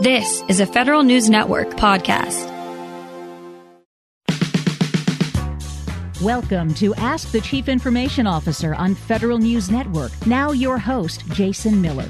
This is a Federal News Network podcast. Welcome to Ask the Chief Information Officer on Federal News Network. Now, your host, Jason Miller.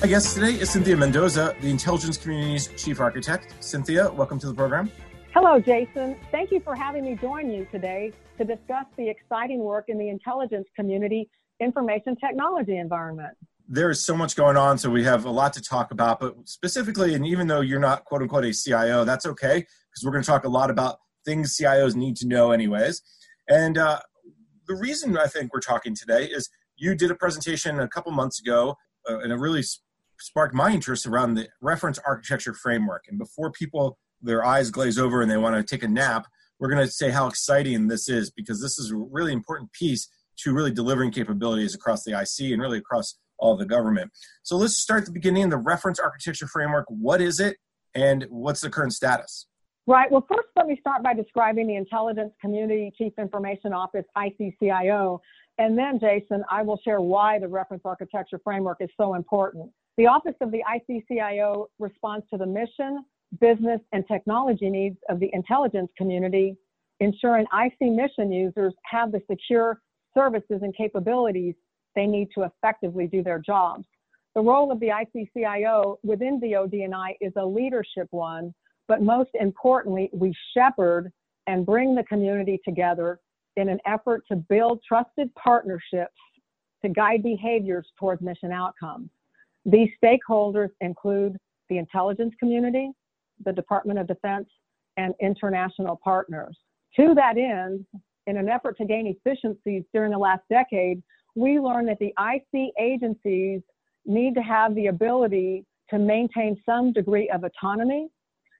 My guest today is Cynthia Mendoza, the intelligence community's chief architect. Cynthia, welcome to the program. Hello, Jason. Thank you for having me join you today to discuss the exciting work in the intelligence community information technology environment there is so much going on, so we have a lot to talk about. But specifically, and even though you're not quote unquote a CIO, that's okay because we're going to talk a lot about things CIOs need to know, anyways. And uh, the reason I think we're talking today is you did a presentation a couple months ago, uh, and it really sparked my interest around the reference architecture framework. And before people their eyes glaze over and they want to take a nap, we're going to say how exciting this is because this is a really important piece to really delivering capabilities across the IC and really across all the government. So let's start at the beginning. The reference architecture framework. What is it, and what's the current status? Right. Well, first, let me start by describing the Intelligence Community Chief Information Office (ICCIO), and then, Jason, I will share why the reference architecture framework is so important. The Office of the ICCIO responds to the mission, business, and technology needs of the intelligence community, ensuring IC mission users have the secure services and capabilities they need to effectively do their jobs. The role of the ICCIO within ODNI is a leadership one, but most importantly, we shepherd and bring the community together in an effort to build trusted partnerships to guide behaviors towards mission outcomes. These stakeholders include the intelligence community, the Department of Defense, and international partners. To that end, in an effort to gain efficiencies during the last decade, we learned that the IC agencies need to have the ability to maintain some degree of autonomy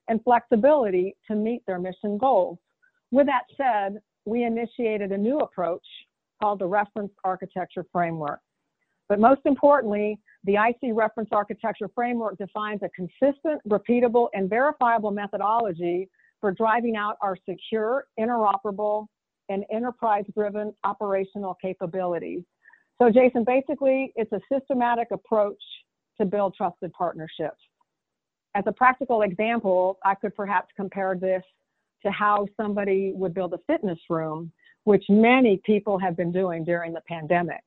and flexibility to meet their mission goals. With that said, we initiated a new approach called the Reference Architecture Framework. But most importantly, the IC Reference Architecture Framework defines a consistent, repeatable, and verifiable methodology for driving out our secure, interoperable, and enterprise driven operational capabilities. So, Jason, basically, it's a systematic approach to build trusted partnerships. As a practical example, I could perhaps compare this to how somebody would build a fitness room, which many people have been doing during the pandemic.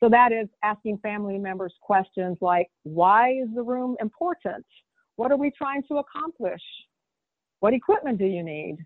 So, that is asking family members questions like why is the room important? What are we trying to accomplish? What equipment do you need?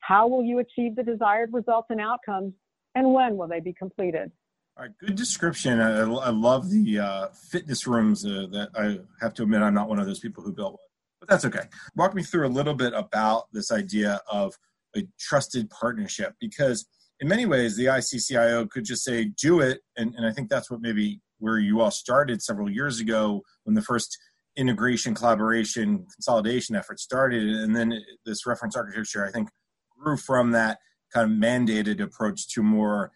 How will you achieve the desired results and outcomes? And when will they be completed? All right, good description. I, I love the uh, fitness rooms uh, that I have to admit I'm not one of those people who built one, but that's okay. Walk me through a little bit about this idea of a trusted partnership because in many ways the ICCIO could just say do it, and, and I think that's what maybe where you all started several years ago when the first integration, collaboration, consolidation effort started, and then this reference architecture I think grew from that kind of mandated approach to more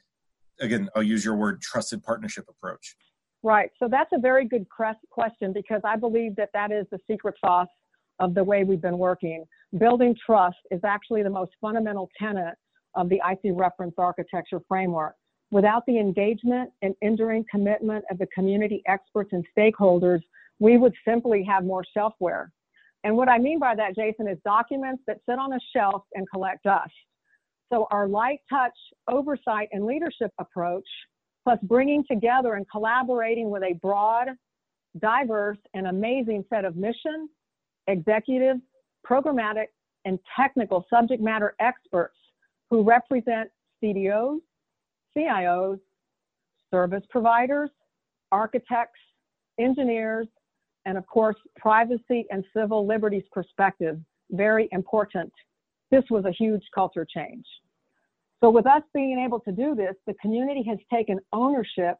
again, I'll use your word, trusted partnership approach? Right. So that's a very good question because I believe that that is the secret sauce of the way we've been working. Building trust is actually the most fundamental tenet of the IC reference architecture framework. Without the engagement and enduring commitment of the community experts and stakeholders, we would simply have more shelfware. And what I mean by that, Jason, is documents that sit on a shelf and collect dust. So our light touch oversight and leadership approach, plus bringing together and collaborating with a broad, diverse, and amazing set of mission, executive, programmatic, and technical subject matter experts who represent CDOs, CIOs, service providers, architects, engineers, and of course, privacy and civil liberties perspective. Very important. This was a huge culture change. So with us being able to do this, the community has taken ownership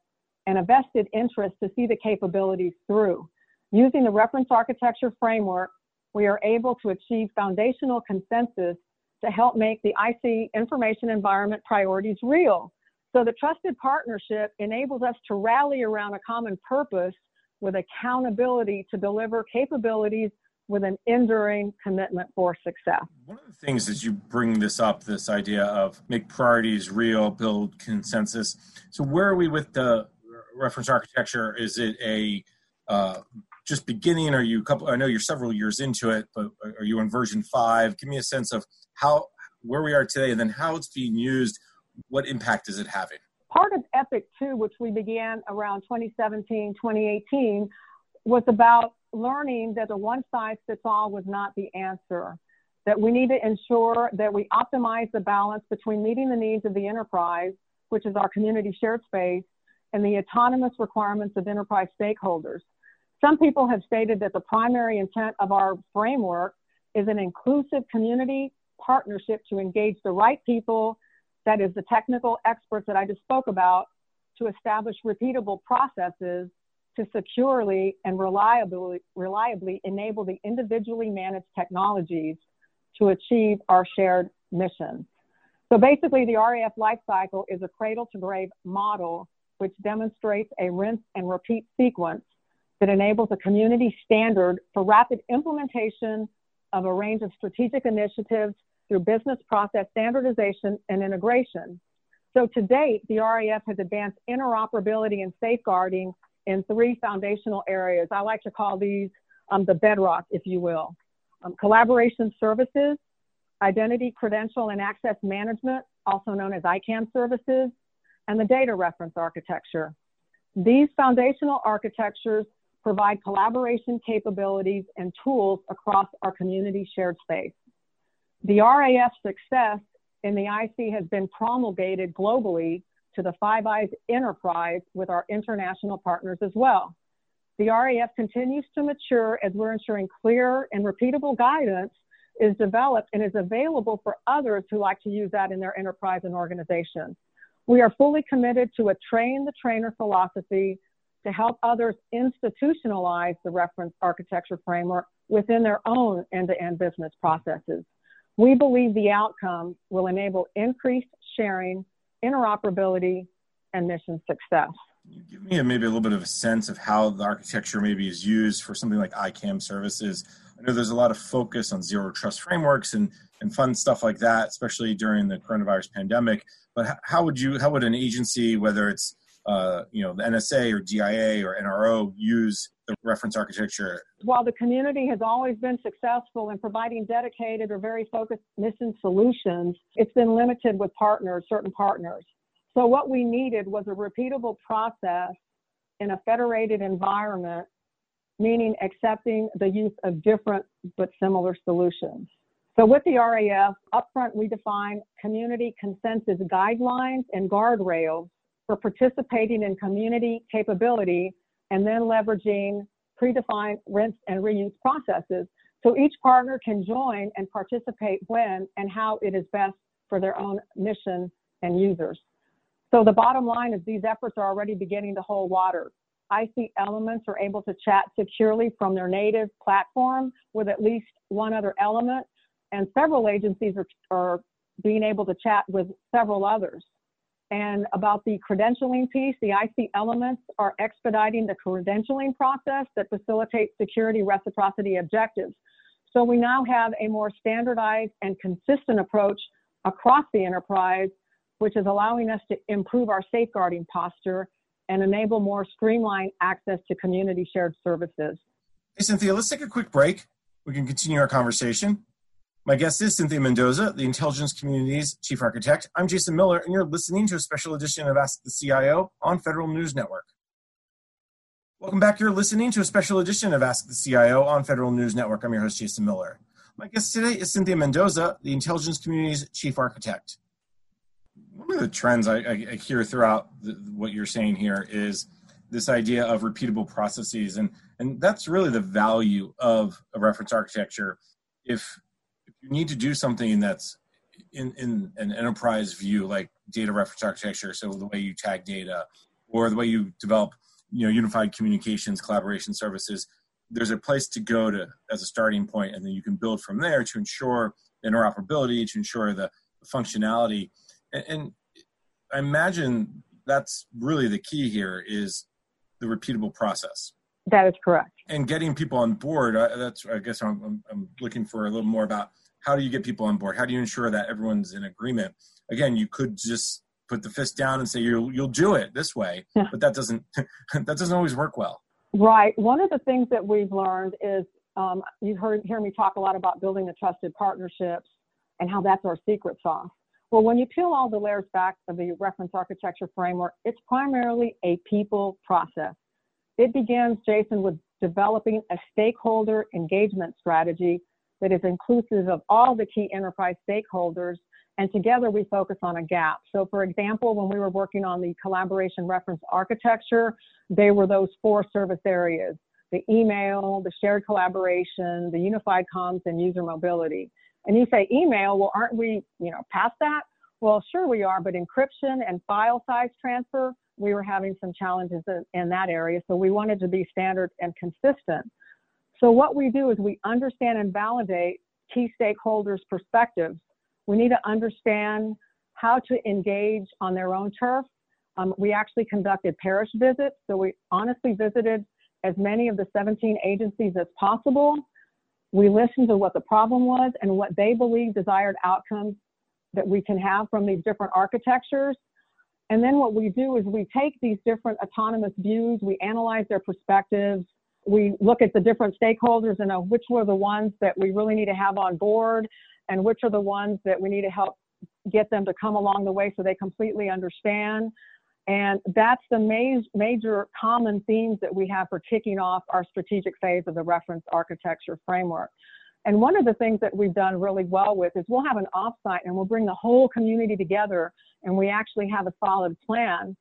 and a vested interest to see the capabilities through. Using the reference architecture framework, we are able to achieve foundational consensus to help make the IC information environment priorities real. So the trusted partnership enables us to rally around a common purpose with accountability to deliver capabilities with an enduring commitment for success. One of the things as you bring this up, this idea of make priorities real, build consensus. So where are we with the reference architecture? Is it a uh, just beginning? Are you a couple? I know you're several years into it, but are you in version five? Give me a sense of how where we are today, and then how it's being used. What impact is it having? Part of Epic 2, which we began around 2017, 2018, was about learning that the one size fits all was not the answer. That we need to ensure that we optimize the balance between meeting the needs of the enterprise, which is our community shared space, and the autonomous requirements of enterprise stakeholders. Some people have stated that the primary intent of our framework is an inclusive community partnership to engage the right people, that is, the technical experts that I just spoke about, to establish repeatable processes to securely and reliably, reliably enable the individually managed technologies to achieve our shared mission. So basically, the RAF lifecycle is a cradle to grave model which demonstrates a rinse and repeat sequence that enables a community standard for rapid implementation of a range of strategic initiatives through business process standardization and integration. So to date, the RAF has advanced interoperability and safeguarding in three foundational areas. I like to call these um, the bedrock, if you will. Um, collaboration services, identity, credential, and access management, also known as ICAM services, and the data reference architecture. These foundational architectures provide collaboration capabilities and tools across our community shared space. The RAF success in the IC has been promulgated globally to the Five Eyes enterprise with our international partners as well. The RAF continues to mature as we're ensuring clear and repeatable guidance is developed and is available for others who like to use that in their enterprise and organization. We are fully committed to a train the trainer philosophy to help others institutionalize the reference architecture framework within their own end to end business processes. We believe the outcome will enable increased sharing, interoperability, and mission success. You Give me a, maybe a little bit of a sense of how the architecture maybe is used for something like ICAM services. I know there's a lot of focus on zero trust frameworks and, and fun stuff like that, especially during the coronavirus pandemic. But how would you, how would an agency, whether it's uh, you know the NSA or DIA or NRO, use the reference architecture? While the community has always been successful in providing dedicated or very focused mission solutions, it's been limited with partners, certain partners. So what we needed was a repeatable process in a federated environment, meaning accepting the use of different but similar solutions. So with the RAF, upfront we define community consensus guidelines and guardrails for participating in community capability and then leveraging predefined rinse and reuse processes. So each partner can join and participate when and how it is best for their own mission and users. So the bottom line is these efforts are already beginning to hold water. IC elements are able to chat securely from their native platform with at least one other element, and several agencies are, are being able to chat with several others. And about the credentialing piece, the IC elements are expediting the credentialing process that facilitates security reciprocity objectives. So we now have a more standardized and consistent approach across the enterprise, which is allowing us to improve our safeguarding posture and enable more streamlined access to community shared services. Hey, Cynthia, let's take a quick break. We can continue our conversation. My guest is Cynthia Mendoza, the intelligence community's chief architect. I'm Jason Miller, and you're listening to a special edition of Ask the CIO on Federal News Network. Welcome back. You're listening to a special edition of Ask the CIO on Federal News Network. I'm your host, Jason Miller. My guest today is Cynthia Mendoza, the intelligence community's chief architect. One of the trends I, I, hear throughout the, what you're saying here is this idea of repeatable processes, and and that's really the value of a reference architecture. If you need to do something that's in, in an enterprise view, like data reference architecture, so the way you tag data or the way you develop, you know, unified communications, collaboration services, there's a place to go to as a starting point, and then you can build from there to ensure interoperability, to ensure the, functionality. And, and I imagine that's really the key here is the repeatable process. That is correct. And getting people on board. That's I guess I'm, I'm looking for a little more about how do you get people on board? How do you ensure that everyone's in agreement? Again, you could just put the fist down and say you'll you'll do it this way, yeah. but that doesn't that doesn't always work well. Right. One of the things that we've learned is um, you heard hear me talk a lot about building the trusted partnerships and how that's our secret sauce. Well, when you peel all the layers back of the reference architecture framework, it's primarily a people process. It begins, Jason, with developing a stakeholder engagement strategy that is inclusive of all the key enterprise stakeholders. And together we focus on a gap. So, for example, when we were working on the collaboration reference architecture, they were those four service areas the email, the shared collaboration, the unified comms, and user mobility. And you say email, well, aren't we, you know, past that? Well, sure we are, but encryption and file size transfer, we were having some challenges in that area. So we wanted to be standard and consistent. So what we do is we understand and validate key stakeholders' perspectives. We need to understand how to engage on their own turf. Um, we actually conducted parish visits. So we honestly visited as many of the 17 agencies as possible. We listened to what the problem was and what they believe desired outcomes that we can have from these different architectures. And then what we do is we take these different autonomous views, we analyze their perspectives, we look at the different stakeholders and know which were the ones that we really need to have on board and which are the ones that we need to help get them to come along the way so they completely understand. And that's the ma- major common themes that we have for kicking off our strategic phase of the reference architecture framework. And one of the things that we've done really well with is we'll have an offsite and we'll bring the whole community together and we actually have a solid plan.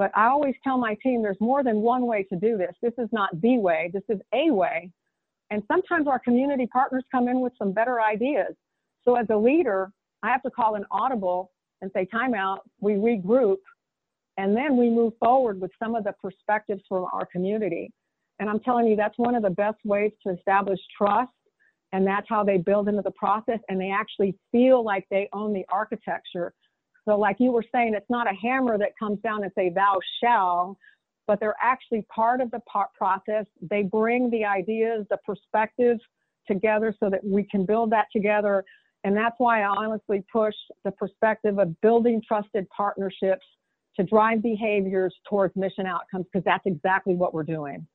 But I always tell my team there's more than one way to do this. This is not the way, this is a way. And sometimes our community partners come in with some better ideas. So as a leader, I have to call an audible and say, timeout, we regroup, and then we move forward with some of the perspectives from our community. And I'm telling you, that's one of the best ways to establish trust. And that's how they build into the process and they actually feel like they own the architecture. So, like you were saying, it's not a hammer that comes down and say, thou shall, but they're actually part of the process. They bring the ideas, the perspectives together so that we can build that together. And that's why I honestly push the perspective of building trusted partnerships to drive behaviors towards mission outcomes because that's exactly what we're doing.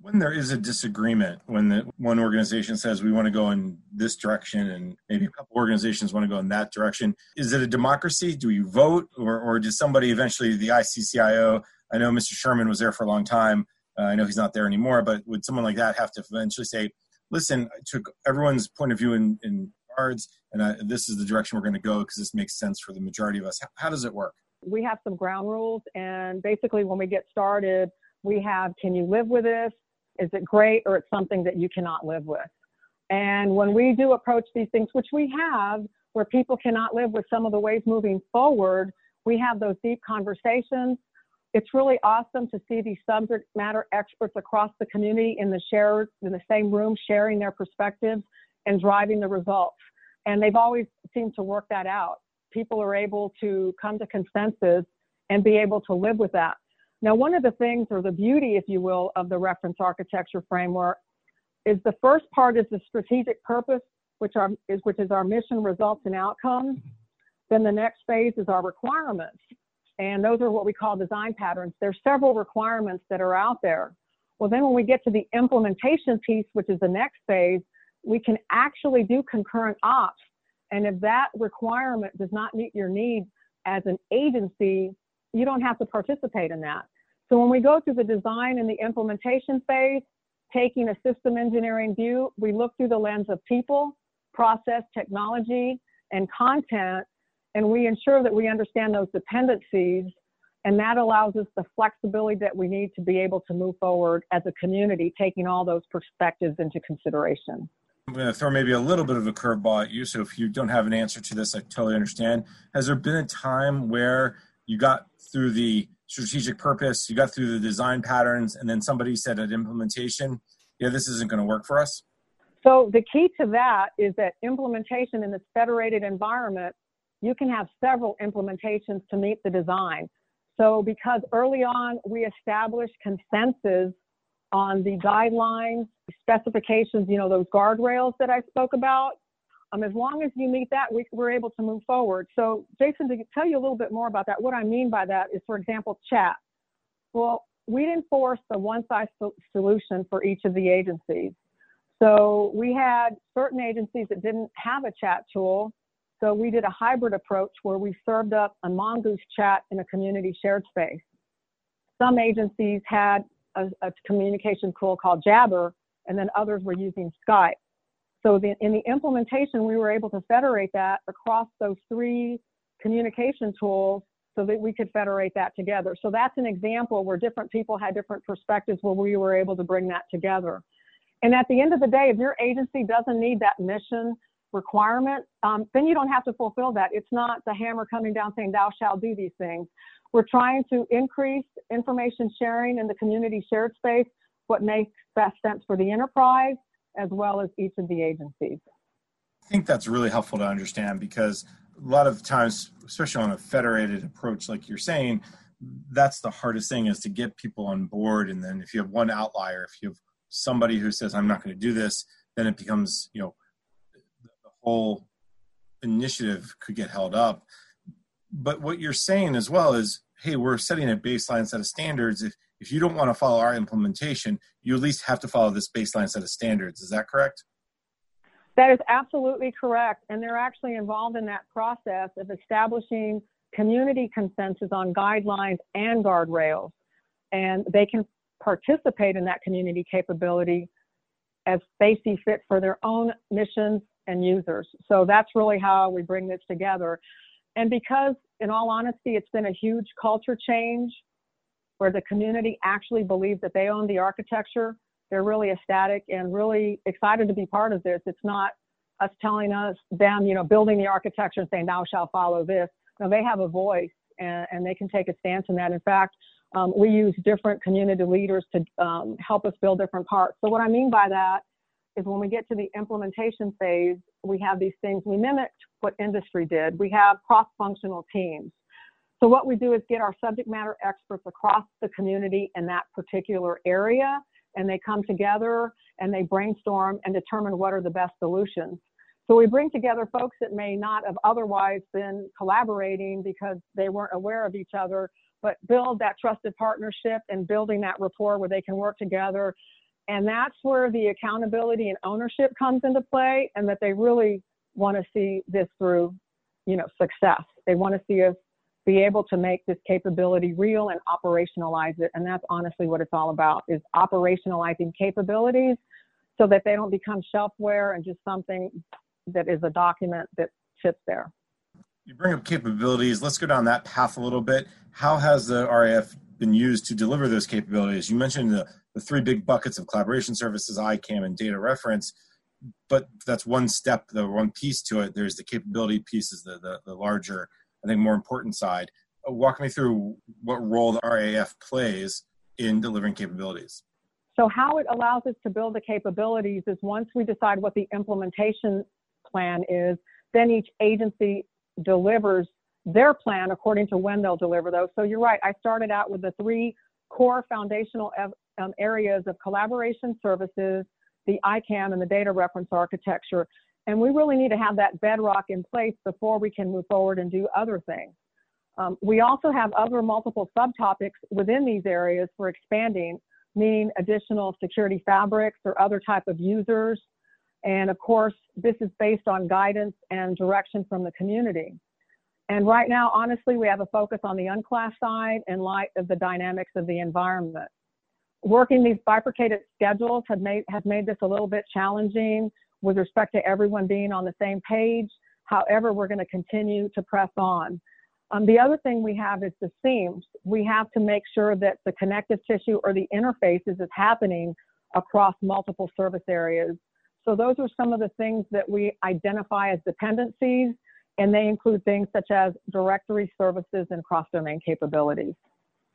When there is a disagreement, when the one organization says we want to go in this direction and maybe a couple organizations want to go in that direction, is it a democracy? Do we vote or, or does somebody eventually, the ICCIO, I know Mr. Sherman was there for a long time. Uh, I know he's not there anymore, but would someone like that have to eventually say, listen, I took everyone's point of view in, in cards and I, this is the direction we're going to go because this makes sense for the majority of us. How, how does it work? we have some ground rules and basically when we get started we have can you live with this is it great or it's something that you cannot live with? And when we do approach these things which we have where people cannot live with some of the ways moving forward we have those deep conversations. It's really awesome to see these subject matter experts across the community in the share in the same room sharing their perspectives and driving the results. And they've always seemed to work that out. People are able to come to consensus and be able to live with that. Now, one of the things, or the beauty, if you will, of the reference architecture framework is the first part is the strategic purpose, which, is, which is our mission, results, and outcomes. Then the next phase is our requirements. And those are what we call design patterns. There's several requirements that are out there. Well, then when we get to the implementation piece, which is the next phase, we can actually do concurrent ops and if that requirement does not meet your needs as an agency, you don't have to participate in that. So when we go through the design and the implementation phase, taking a system engineering view, we look through the lens of people, process, technology, and content, and we ensure that we understand those dependencies. And that allows us the flexibility that we need to be able to move forward as a community, taking all those perspectives into consideration. I'm going to throw maybe a little bit of a curveball at you. So if you don't have an answer to this, I totally understand. Has there been a time where you got through the strategic purpose, you got through the design patterns, and then somebody said at implementation, yeah, this isn't going to work for us? So the key to that is that implementation in this federated environment, you can have several implementations to meet the design. So because early on we established consensus on the guidelines, specifications, you know, those guardrails that I spoke about. Um, as long as you meet that, we, we're able to move forward. So, Jason, to tell you a little bit more about that, what I mean by that is, for example, chat. Well, we didn't force the one size solution for each of the agencies. So we had certain agencies that didn't have a chat tool. So we did a hybrid approach where we served up a Mongoose chat in a community shared space. Some agencies had a, a communication tool called Jabber, and then others were using Skype. So the, in the implementation, we were able to federate that across those three communication tools so that we could federate that together. So that's an example where different people had different perspectives where we were able to bring that together. And at the end of the day, if your agency doesn't need that mission requirement, um, then you don't have to fulfill that. It's not the hammer coming down saying, thou shalt do these things. We're trying to increase information sharing in the community shared space, what makes best sense for the enterprise as well as each of the agencies. I think that's really helpful to understand because a lot of times, especially on a federated approach, like you're saying, that's the hardest thing is to get people on board. And then if you have one outlier, if you have somebody who says, I'm not going to do this, then it becomes, you know, the whole initiative could get held up. But what you're saying as well is, hey, we're setting a baseline set of standards. If if you don't want to follow our implementation, you at least have to follow this baseline set of standards. Is that correct? That is absolutely correct. And they're actually involved in that process of establishing community consensus on guidelines and guardrails. And they can participate in that community capability as they see fit for their own missions and users. So that's really how we bring this together. And because, in all honesty, it's been a huge culture change where the community actually believes that they own the architecture. They're really ecstatic and really excited to be part of this. It's not us telling us them, you know, building the architecture and saying thou shall follow this. No, they have a voice and, and they can take a stance in that. In fact, um, we use different community leaders to um, help us build different parts. So what I mean by that is when we get to the implementation phase, we have these things. We mimicked what industry did. We have cross-functional teams. So what we do is get our subject matter experts across the community in that particular area, and they come together and they brainstorm and determine what are the best solutions. So we bring together folks that may not have otherwise been collaborating because they weren't aware of each other, but build that trusted partnership and building that rapport where they can work together. And that's where the accountability and ownership comes into play and that they really want to see this through, you know, success. They want to see us be able to make this capability real and operationalize it. And that's honestly what it's all about is operationalizing capabilities so that they don't become shelfware and just something that is a document that sits there. You bring up capabilities. Let's go down that path a little bit. How has the RAF been used to deliver those capabilities? You mentioned the, the three big buckets of collaboration services, ICAM, and data reference, but that's one step, the one piece to it. There's the capability pieces, the, the, the larger I think, more important side. Uh, walk me through what role the RAF plays in delivering capabilities. So, how it allows us to build the capabilities is once we decide what the implementation plan is, then each agency delivers their plan according to when they'll deliver those. So, you're right, I started out with the three core foundational um, areas of collaboration services, the ICAM, and the data reference architecture. And we really need to have that bedrock in place before we can move forward and do other things. Um, we also have other multiple subtopics within these areas for expanding, meaning additional security fabrics or other type of users. And of course, this is based on guidance and direction from the community. And right now, honestly, we have a focus on the unclassed side in light of the dynamics of the environment. Working these bifurcated schedules have made, has made this a little bit challenging with respect to everyone being on the same page. However, we're going to continue to press on. Um, the other thing we have is the seams. We have to make sure that the connective tissue or the interfaces is happening across multiple service areas. So those are some of the things that we identify as dependencies, and they include things such as directory services and cross-domain capabilities.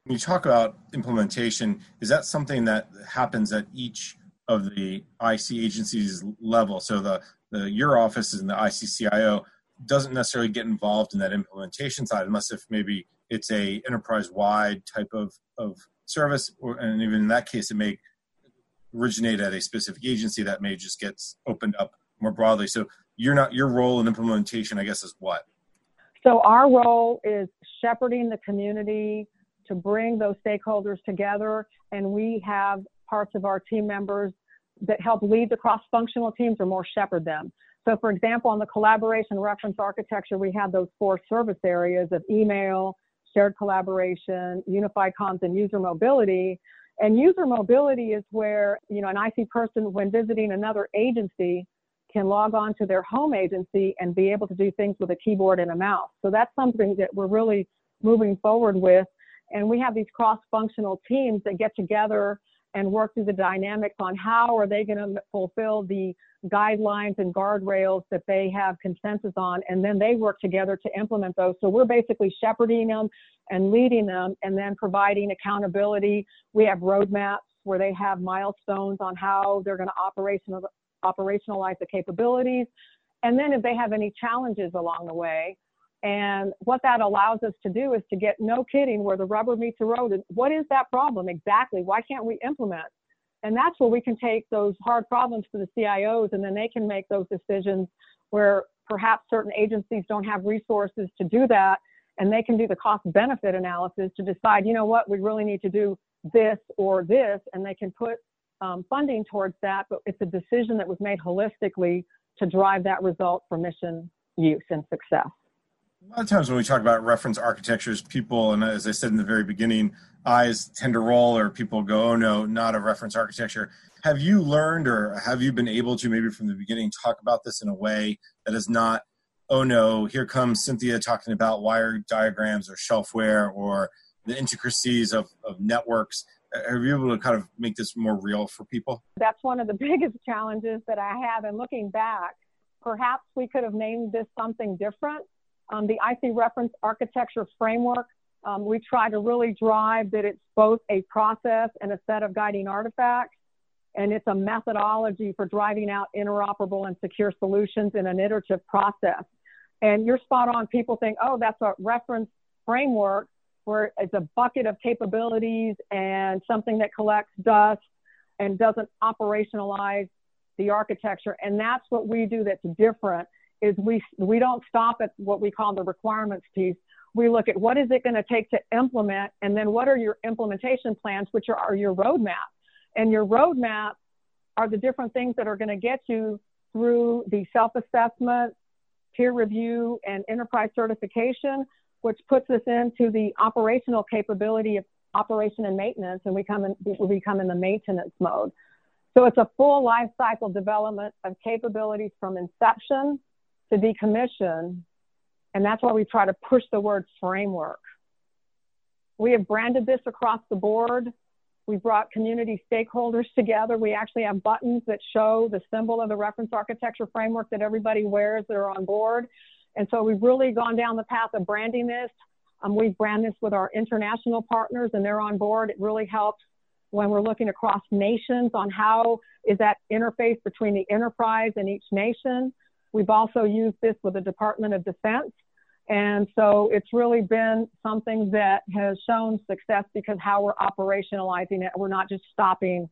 When you talk about implementation, is that something that happens at each of the IC agencies level. So the, the your office and the ICCIO doesn't necessarily get involved in that implementation side unless if maybe it's a enterprise wide type of, of service or, and even in that case it may originate at a specific agency that may just get opened up more broadly so you're not your role in implementation i guess is what so our role is shepherding the community to bring those stakeholders together. And we have parts of our team members that help lead the cross-functional teams or more shepherd them. So for example, on the collaboration reference architecture, we have those four service areas of email, shared collaboration, unified comms, and user mobility. And user mobility is where, you know, an IC person when visiting another agency can log on to their home agency and be able to do things with a keyboard and a mouse. So that's something that we're really moving forward with. And we have these cross-functional teams that get together and work through the dynamics on how are they going to fulfill the guidelines and guardrails that they have consensus on, and then they work together to implement those. So we're basically shepherding them and leading them, and then providing accountability. We have roadmaps where they have milestones on how they're going to operational, operationalize the capabilities. And then if they have any challenges along the way, and what that allows us to do is to get no kidding where the rubber meets the road. And what is that problem exactly? Why can't we implement? And that's where we can take those hard problems to the CIOs and then they can make those decisions where perhaps certain agencies don't have resources to do that. And they can do the cost benefit analysis to decide, you know what, we really need to do this or this. And they can put um, funding towards that. But it's a decision that was made holistically to drive that result for mission use and success. A lot of times when we talk about reference architectures, people, and as I said in the very beginning, eyes tend to roll or people go, oh no, not a reference architecture. Have you learned or have you been able to maybe from the beginning talk about this in a way that is not, oh no, here comes Cynthia talking about wire diagrams or shelfware or the intricacies of, of networks? Are you able to kind of make this more real for people? That's one of the biggest challenges that I have. And looking back, perhaps we could have named this something different um, the IC reference architecture framework, um, we try to really drive that it's both a process and a set of guiding artifacts, and it's a methodology for driving out interoperable and secure solutions in an iterative process. And you're spot on. People think, oh, that's a reference framework where it's a bucket of capabilities and something that collects dust and doesn't operationalize the architecture. And that's what we do that's different is we we don't stop at what we call the requirements piece. We look at what is it going to take to implement, and then what are your implementation plans, which are, are your roadmap. And your roadmap are the different things that are going to get you through the self-assessment, peer review, and enterprise certification, which puts us into the operational capability of operation and maintenance, and we come in, we become in the maintenance mode. So it's a full life cycle development of capabilities from inception to decommission. And that's why we try to push the word framework. We have branded this across the board. We brought community stakeholders together. We actually have buttons that show the symbol of the reference architecture framework that everybody wears that are on board. And so we've really gone down the path of branding this. Um, we brand this with our international partners and they're on board. It really helps when we're looking across nations on how is that interface between the enterprise and each nation. We've also used this with the Department of Defense. And so it's really been something that has shown success because how we're operationalizing it, we're not just stopping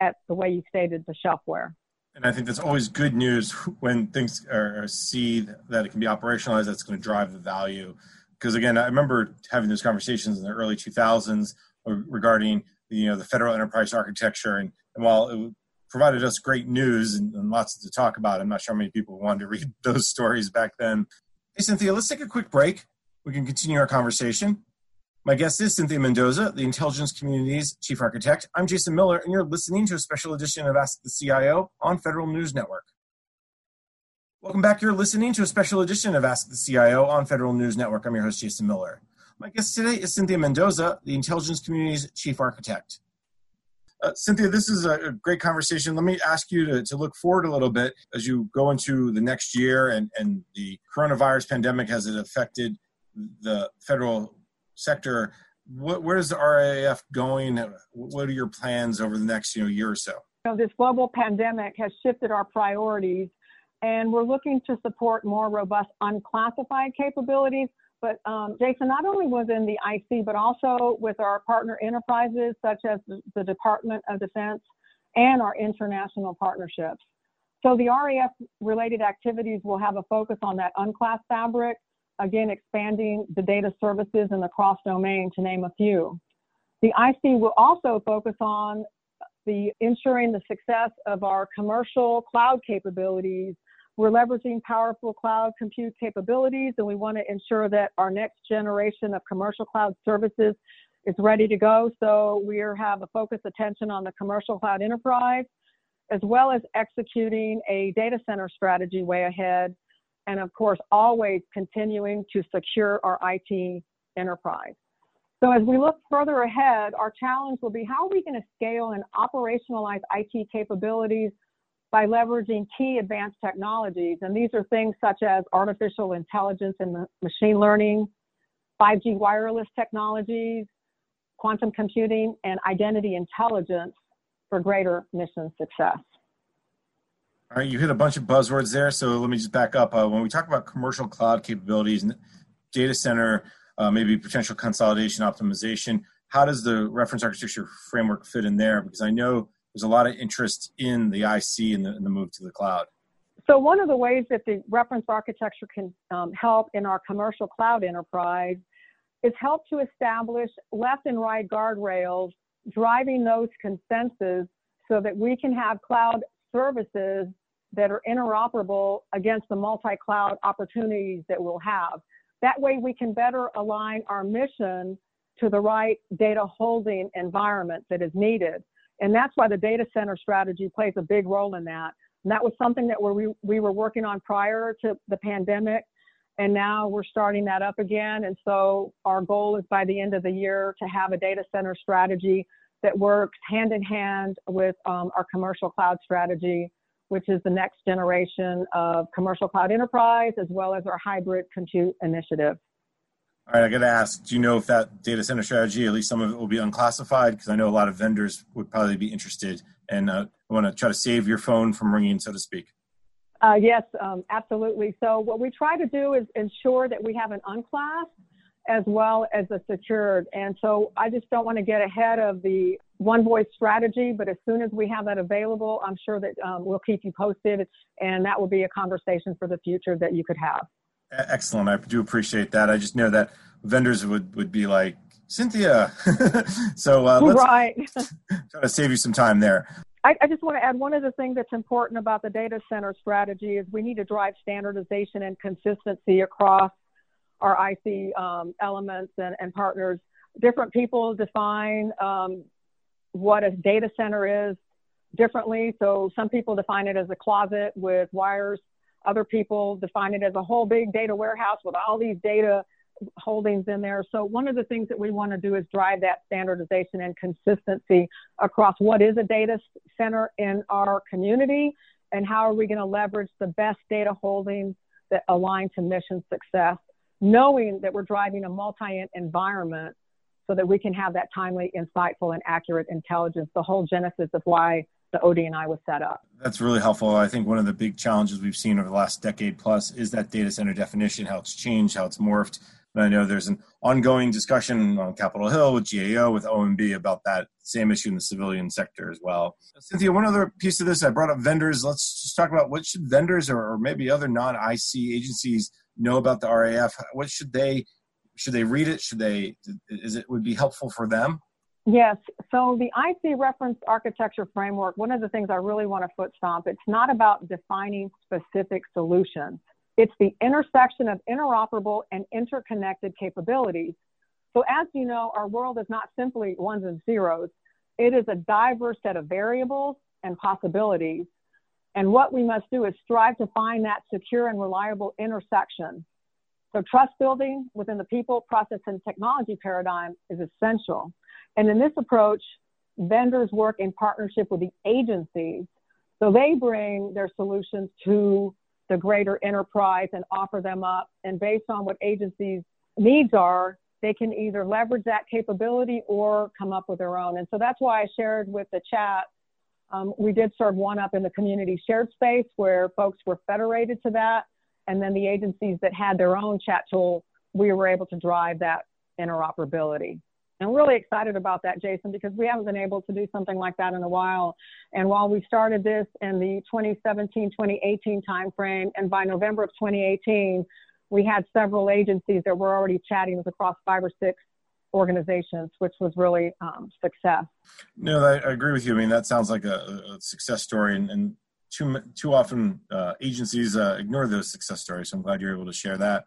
at the way you stated the shelfware. And I think that's always good news when things are, see that it can be operationalized. That's going to drive the value. Because again, I remember having those conversations in the early 2000s regarding you know the federal enterprise architecture, and, and while it provided us great news and, and, lots to talk about. I'm not sure how many people wanted to read those stories back then. Hey, Cynthia, let's take a quick break. We can continue our conversation. My guest is Cynthia Mendoza, the intelligence community's chief architect. I'm Jason Miller, and you're listening to a special edition of Ask the CIO on Federal News Network. Welcome back. You're listening to a special edition of Ask the CIO on Federal News Network. I'm your host, Jason Miller. My guest today is Cynthia Mendoza, the intelligence community's chief architect. Uh, Cynthia, this is a great conversation. Let me ask you to, to look forward a little bit as you go into the next year and, and the coronavirus pandemic has it affected the federal sector. What, where is the RAF going? What are your plans over the next you know, year or so? You know, this global pandemic has shifted our priorities, and we're looking to support more robust unclassified capabilities but um, Jason, not only within the IC, but also with our partner enterprises such as the Department of Defense and our international partnerships. So the RAF related activities will have a focus on that unclass fabric, again, expanding the data services and the cross domain, to name a few. The IC will also focus on the ensuring the success of our commercial cloud capabilities. We're leveraging powerful cloud compute capabilities, and we want to ensure that our next generation of commercial cloud services is ready to go. So we have a focused attention on the commercial cloud enterprise, as well as executing a data center strategy way ahead. And of course, always continuing to secure our IT enterprise. So as we look further ahead, our challenge will be how are we going to scale and operationalize IT capabilities by leveraging key advanced technologies. And these are things such as artificial intelligence and machine learning, 5G wireless technologies, quantum computing, and identity intelligence for greater mission success. All right, you hit a bunch of buzzwords there. So let me just back up. Uh, when we talk about commercial cloud capabilities and data center, uh, maybe potential consolidation optimization, how does the reference architecture framework fit in there? Because I know there's a lot of interest in the IC and the, the move to the cloud. So one of the ways that the reference architecture can um, help in our commercial cloud enterprise is help to establish left and right guardrails, driving those consensus so that we can have cloud services that are interoperable against the multi-cloud opportunities that we'll have. That way we can better align our mission to the right data holding environment that is needed. And that's why the data center strategy plays a big role in that. And that was something that we, we were working on prior to the pandemic. And now we're starting that up again. And so our goal is by the end of the year to have a data center strategy that works hand in hand with um, our commercial cloud strategy, which is the next generation of commercial cloud enterprise, as well as our hybrid compute initiative. All right, I got to ask, do you know if that data center strategy, at least some of it will be unclassified? Because I know a lot of vendors would probably be interested and uh, want to try to save your phone from ringing, so to speak. Uh, yes, um, absolutely. So what we try to do is ensure that we have an unclass as well as a secured. And so I just don't want to get ahead of the one voice strategy, but as soon as we have that available, I'm sure that um, we'll keep you posted and that will be a conversation for the future that you could have. Excellent. I do appreciate that. I just know that vendors would, would be like, Cynthia. so uh, let's right. try to save you some time there. I, I, just want to add one of the things that's important about the data center strategy is we need to drive standardization and consistency across our IC um, elements and, and, partners. Different people define um, what a data center is differently. So some people define it as a closet with wires. Other people define it as a whole big data warehouse with all these data holdings in there. So one of the things that we want to do is drive that standardization and consistency across what is a data center in our community and how are we going to leverage the best data holdings that align to mission success knowing that we're driving a multi environment so that we can have that timely, insightful, and accurate intelligence, the whole genesis of why the ODNI was set up. That's really helpful. I think one of the big challenges we've seen over the last decade plus is that data center definition, how it's changed, how it's morphed. And I know there's an ongoing discussion on Capitol Hill with GAO, with OMB about that same issue in the civilian sector as well. Cynthia, one other piece of this, I brought up vendors. Let's just talk about what should vendors or, maybe other non-IC agencies know about the RAF? What should they should they read it? Should they is it would be helpful for them? Yes. So the IC reference architecture framework, one of the things I really want to foot stomp, it's not about defining specific solutions. It's the intersection of interoperable and interconnected capabilities. So as you know, our world is not simply ones and zeros. It is a diverse set of variables and possibilities and what we must do is strive to find that secure and reliable intersection. So trust building within the people, process, and technology paradigm is essential. And in this approach, vendors work in partnership with the agencies. So they bring their solutions to the greater enterprise and offer them up. And based on what agencies' needs are, they can either leverage that capability or come up with their own. And so that's why I shared with the chat um, we did serve one up in the community shared space where folks were federated to that. And then the agencies that had their own chat tool, we were able to drive that interoperability. I'm really excited about that, Jason, because we haven't been able to do something like that in a while. And while we started this in the 2017 2018 timeframe, and by November of 2018, we had several agencies that were already chatting with across five or six organizations, which was really um, success. No, I, I, agree with you. I mean, that sounds like a, a success story, and, and, too too often uh, agencies uh, ignore those success stories. So I'm glad you're able to share that.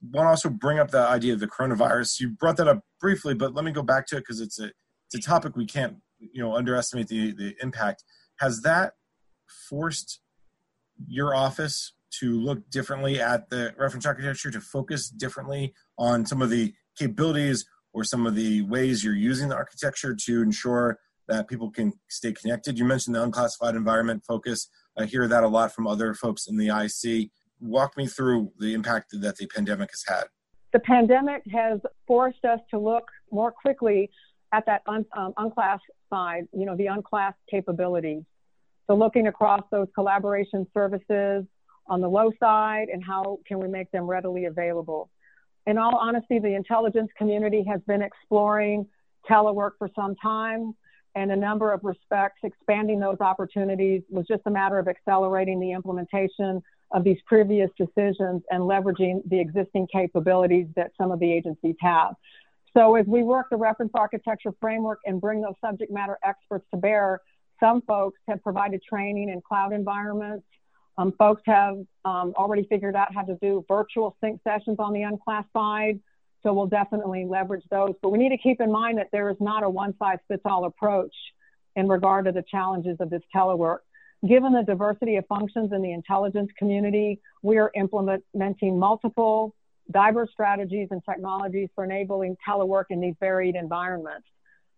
Want to also bring up the idea of the coronavirus. You brought that up briefly, but let me go back to it because it's a it's a topic we can't you know underestimate the the impact. Has that forced your office to look differently at the reference architecture, to focus differently on some of the capabilities or some of the ways you're using the architecture to ensure that people can stay connected? You mentioned the unclassified environment focus. I hear that a lot from other folks in the IC. Walk me through the impact that the pandemic has had. The pandemic has forced us to look more quickly at that un, um, unclassified, you know, the unclassed capabilities. So looking across those collaboration services on the low side and how can we make them readily available. In all honesty, the intelligence community has been exploring telework for some time and a number of respects, expanding those opportunities was just a matter of accelerating the implementation of these previous decisions and leveraging the existing capabilities that some of the agencies have. So as we work the reference architecture framework and bring those subject matter experts to bear, some folks have provided training in cloud environments. Um, folks have um, already figured out how to do virtual sync sessions on the unclassified. So we'll definitely leverage those. But we need to keep in mind that there is not a one size fits all approach in regard to the challenges of this telework. Given the diversity of functions in the intelligence community, we are implementing multiple diverse strategies and technologies for enabling telework in these varied environments.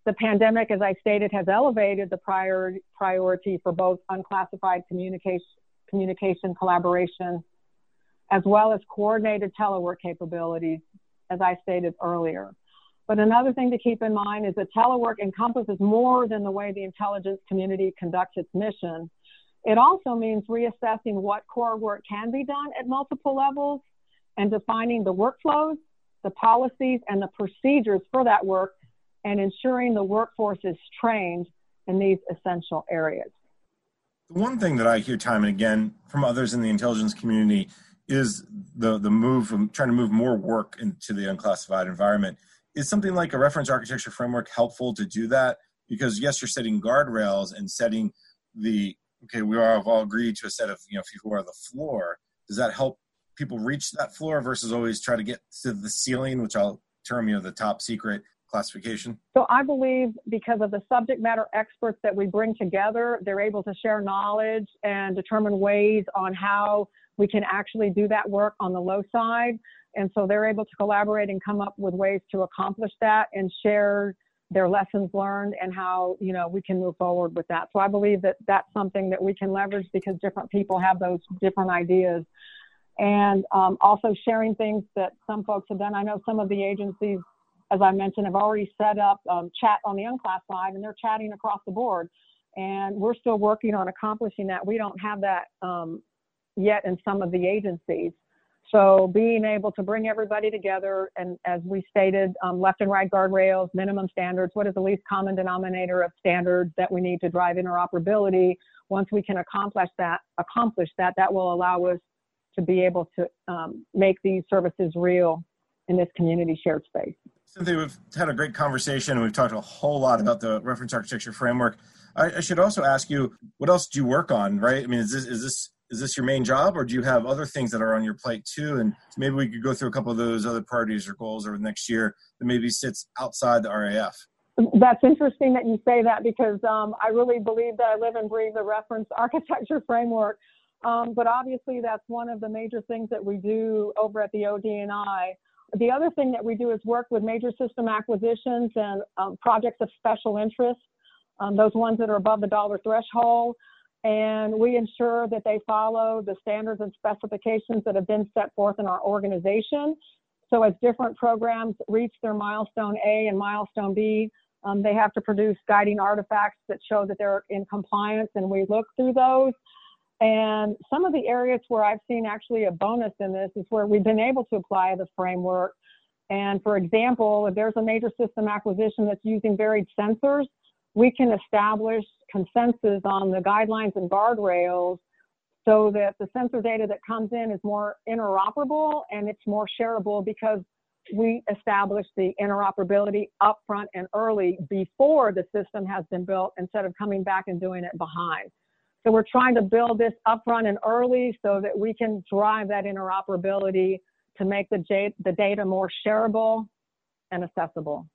The pandemic, as I stated, has elevated the prior, priority for both unclassified communication, communication collaboration, as well as coordinated telework capabilities, as I stated earlier. But another thing to keep in mind is that telework encompasses more than the way the intelligence community conducts its mission. It also means reassessing what core work can be done at multiple levels and defining the workflows, the policies, and the procedures for that work, and ensuring the workforce is trained in these essential areas. The one thing that I hear time and again from others in the intelligence community is the the move from trying to move more work into the unclassified environment. Is something like a reference architecture framework helpful to do that? Because yes, you're setting guardrails and setting the okay, we all have all agreed to a set of you know people who are the floor. Does that help people reach that floor versus always try to get to the ceiling, which I'll term you know the top secret classification? So I believe because of the subject matter experts that we bring together, they're able to share knowledge and determine ways on how we can actually do that work on the low side. And so they're able to collaborate and come up with ways to accomplish that and share their lessons learned and how you know we can move forward with that. So I believe that that's something that we can leverage because different people have those different ideas and um, also sharing things that some folks have done. I know some of the agencies, as I mentioned, have already set up um, chat on the unclassified, and they're chatting across the board. And we're still working on accomplishing that. We don't have that um, yet in some of the agencies. So being able to bring everybody together, and as we stated, um, left and right guardrails, minimum standards. What is the least common denominator of standards that we need to drive interoperability? Once we can accomplish that, accomplish that, that will allow us to be able to um, make these services real in this community shared space. Cynthia, we've had a great conversation and we've talked a whole lot about the reference architecture framework. I, I, should also ask you, what else do you work on, right? I mean, is this, is this, is this your main job or do you have other things that are on your plate too? And maybe we could go through a couple of those other priorities or goals over the next year that maybe sits outside the RAF. That's interesting that you say that because um, I really believe that I live and breathe the reference architecture framework. Um, but obviously, that's one of the major things that we do over at the ODNI. The other thing that we do is work with major system acquisitions and um, projects of special interest, um, those ones that are above the dollar threshold. And we ensure that they follow the standards and specifications that have been set forth in our organization. So, as different programs reach their milestone A and milestone B, um, they have to produce guiding artifacts that show that they're in compliance, and we look through those. And some of the areas where I've seen actually a bonus in this is where we've been able to apply the framework. And for example, if there's a major system acquisition that's using varied sensors, we can establish consensus on the guidelines and guardrails so that the sensor data that comes in is more interoperable and it's more shareable because we establish the interoperability upfront and early before the system has been built instead of coming back and doing it behind. So we're trying to build this upfront and early so that we can drive that interoperability to make the, the data more shareable and accessible.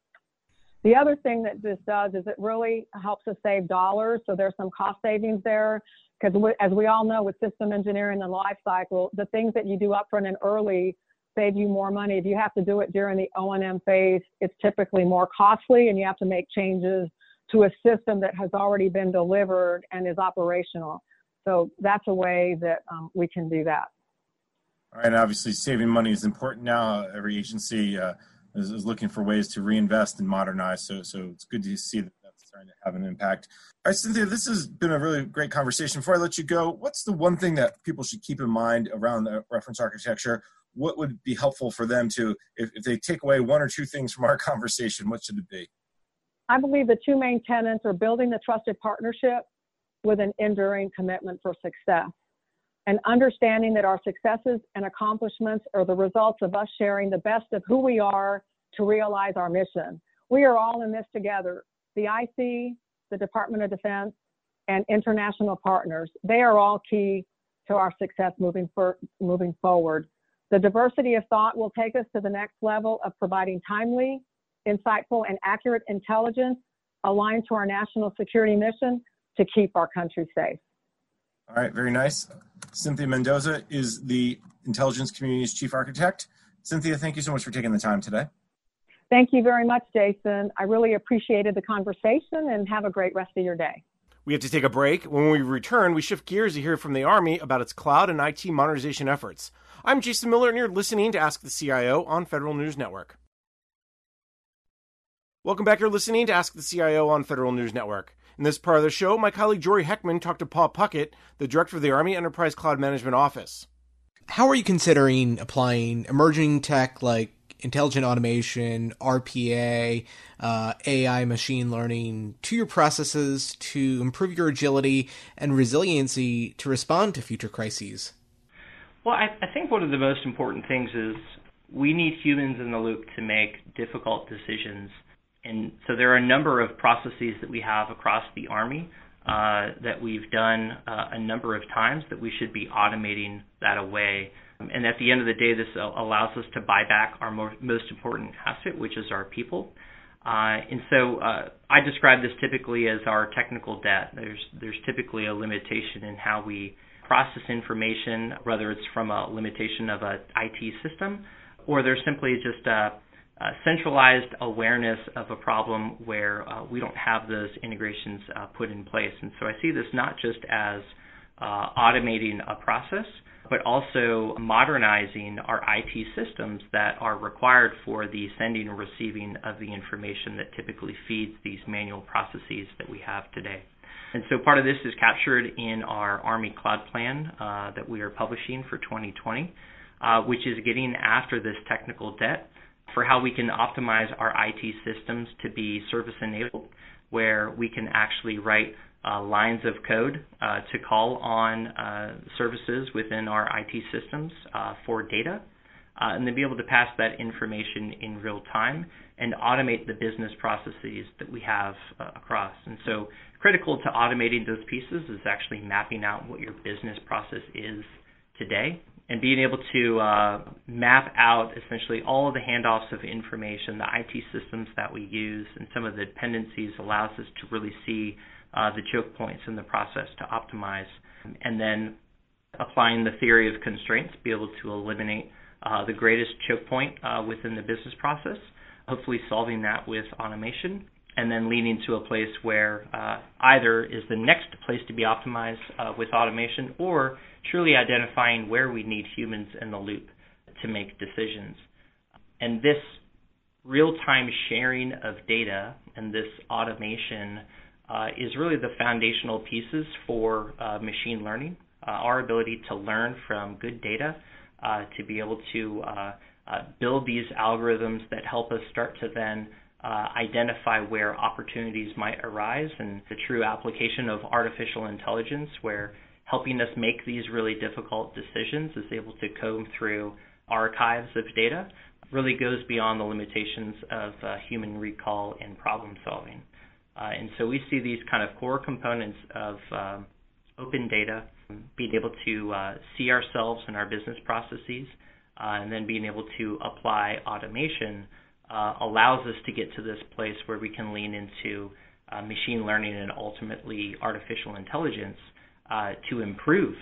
The other thing that this does is it really helps us save dollars. So there's some cost savings there because as we all know with system engineering and life cycle, the things that you do upfront and early save you more money. If you have to do it during the O&M phase, it's typically more costly and you have to make changes to a system that has already been delivered and is operational. So that's a way that um, we can do that. All right, obviously saving money is important now. Every agency uh, is, is, looking for ways to reinvest and modernize. So, so it's good to see that that's starting to have an impact. All right, Cynthia, this has been a really great conversation. Before I let you go, what's the one thing that people should keep in mind around the reference architecture? What would be helpful for them to, if, if they take away one or two things from our conversation, what should it be? I believe the two main tenets are building the trusted partnership with an enduring commitment for success and understanding that our successes and accomplishments are the results of us sharing the best of who we are to realize our mission. We are all in this together. The IC, the Department of Defense, and international partners, they are all key to our success moving, for, moving forward. The diversity of thought will take us to the next level of providing timely, insightful, and accurate intelligence aligned to our national security mission to keep our country safe. All right, very nice. Cynthia Mendoza is the intelligence community's chief architect. Cynthia, thank you so much for taking the time today. Thank you very much, Jason. I really appreciated the conversation and have a great rest of your day. We have to take a break. When we return, we shift gears to hear from the Army about its cloud and IT modernization efforts. I'm Jason Miller, and you're listening to Ask the CIO on Federal News Network. Welcome back. You're listening to Ask the CIO on Federal News Network. In this part of the show, my colleague Jory Heckman talked to Paul Puckett, the director of the Army Enterprise Cloud Management Office. How are you considering applying emerging tech like intelligent automation, RPA, uh, AI, machine learning to your processes to improve your agility and resiliency to respond to future crises? Well, I, I think one of the most important things is we need humans in the loop to make difficult decisions and so there are a number of processes that we have across the Army uh, that we've done uh, a number of times that we should be automating that away. And at the end of the day, this allows us to buy back our mo- most important asset, which is our people. Uh, and so uh, I describe this typically as our technical debt. There's there's typically a limitation in how we process information, whether it's from a limitation of a IT system, or there's simply just a uh, centralized awareness of a problem where uh, we don't have those integrations uh, put in place. And so I see this not just as uh, automating a process, but also modernizing our IT systems that are required for the sending and receiving of the information that typically feeds these manual processes that we have today. And so part of this is captured in our Army Cloud Plan uh, that we are publishing for 2020, uh, which is getting after this technical debt for how we can optimize our IT systems to be service enabled, where we can actually write uh, lines of code uh, to call on uh, services within our IT systems uh, for data, uh, and then be able to pass that information in real time and automate the business processes that we have uh, across. And so, critical to automating those pieces is actually mapping out what your business process is today and being able to uh, map out essentially all of the handoffs of information, the IT systems that we use, and some of the dependencies allows us to really see uh, the choke points in the process to optimize. And then applying the theory of constraints, be able to eliminate uh, the greatest choke point uh, within the business process, hopefully solving that with automation and then leading to a place where uh, either is the next place to be optimized uh, with automation or truly identifying where we need humans in the loop to make decisions. And this real time sharing of data and this automation uh, is really the foundational pieces for uh, machine learning. Uh, our ability to learn from good data, uh, to be able to build these algorithms that help us start to then uh, identify where opportunities might arise and the true application of artificial intelligence where helping us make these really difficult decisions, is able to comb through archives of data, really goes beyond the limitations of uh, human recall and problem solving. Uh, and so we see these kind of core components of um, open data, being able to uh, see ourselves and our business processes, uh, and then being able to apply automation uh, allows us to get to this place where we can lean into uh, machine learning and ultimately artificial intelligence uh, to improve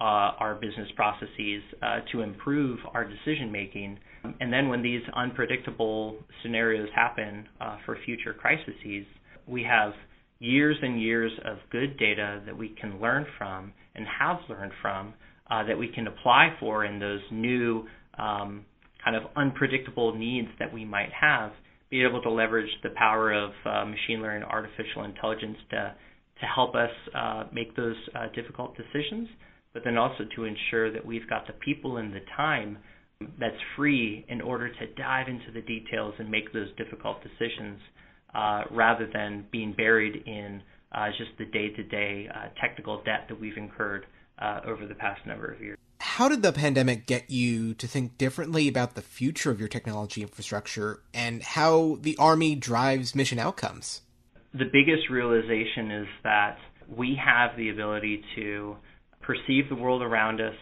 uh, our business processes, uh, to improve our decision making. And then when these unpredictable scenarios happen uh, for future crises, we have years and years of good data that we can learn from and have learned from that we can apply for in those new um, kind of unpredictable needs that we might have, be able to leverage the power of uh, machine learning, artificial intelligence to to help us uh, make those uh, difficult decisions, but then also to ensure that we've got the people and the time that's free in order to dive into the details and make those difficult decisions uh, rather than being buried in uh, just the day-to-day uh, technical debt that we've incurred over the past number of years. How did the pandemic get you to think differently about the future of your technology infrastructure and how the Army drives mission outcomes? The biggest realization is that we have the ability to perceive the world around us,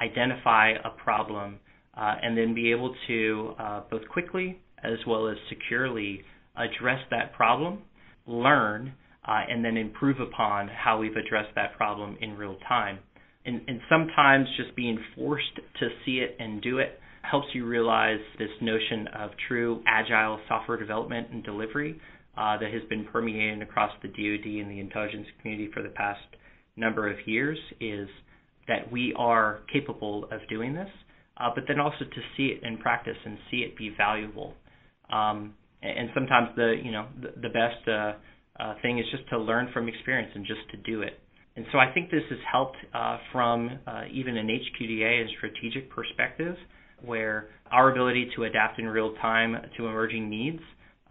identify a problem, uh, and then be able to uh, both quickly as well as securely address that problem, learn, uh, and then improve upon how we've addressed that problem in real time and, and sometimes just being forced to see it and do it helps you realize this notion of true agile software development and delivery uh, that has been permeating across the DoD and the intelligence community for the past number of years is that we are capable of doing this, uh, but then also to see it in practice and see it be valuable. Um, and sometimes the you know the, the best uh, uh, thing is just to learn from experience and just to do it. And so I think this has helped uh, from uh, even an HQDA and strategic perspective, where our ability to adapt in real time to emerging needs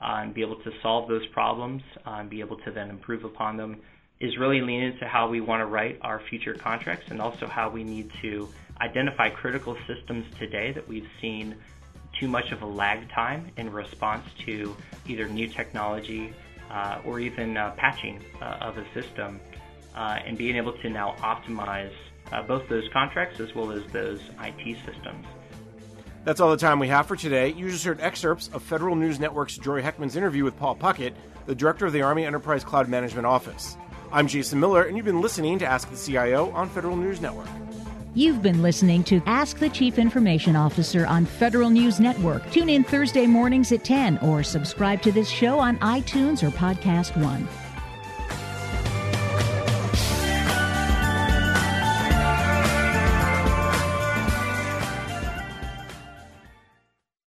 uh, and be able to solve those problems uh, and be able to then improve upon them is really leaning into how we want to write our future contracts and also how we need to identify critical systems today that we've seen too much of a lag time in response to either new technology uh, or even uh, patching of a system and being able to now optimize uh, both those contracts as well as those IT systems. That's all the time we have for today. You just heard excerpts of Federal News Network's Jory Heckman's interview with Paul Puckett, the director of the Army Enterprise Cloud Management Office. I'm Jason Miller, and you've been listening to Ask the CIO on Federal News Network. You've been listening to Ask the Chief Information Officer on Federal News Network. Tune in Thursday mornings at 10 or subscribe to this show on iTunes or Podcast One.